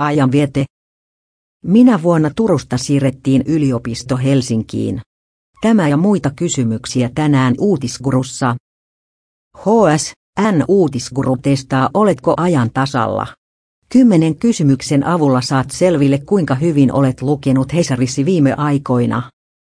Ajanviete. Minä vuonna Turusta siirrettiin yliopisto Helsinkiin. Tämä ja muita kysymyksiä tänään Uutisgurussa. HS, N Uutisguru testaa oletko ajan tasalla. Kymmenen kysymyksen avulla saat selville kuinka hyvin olet lukenut Hesarissi viime aikoina.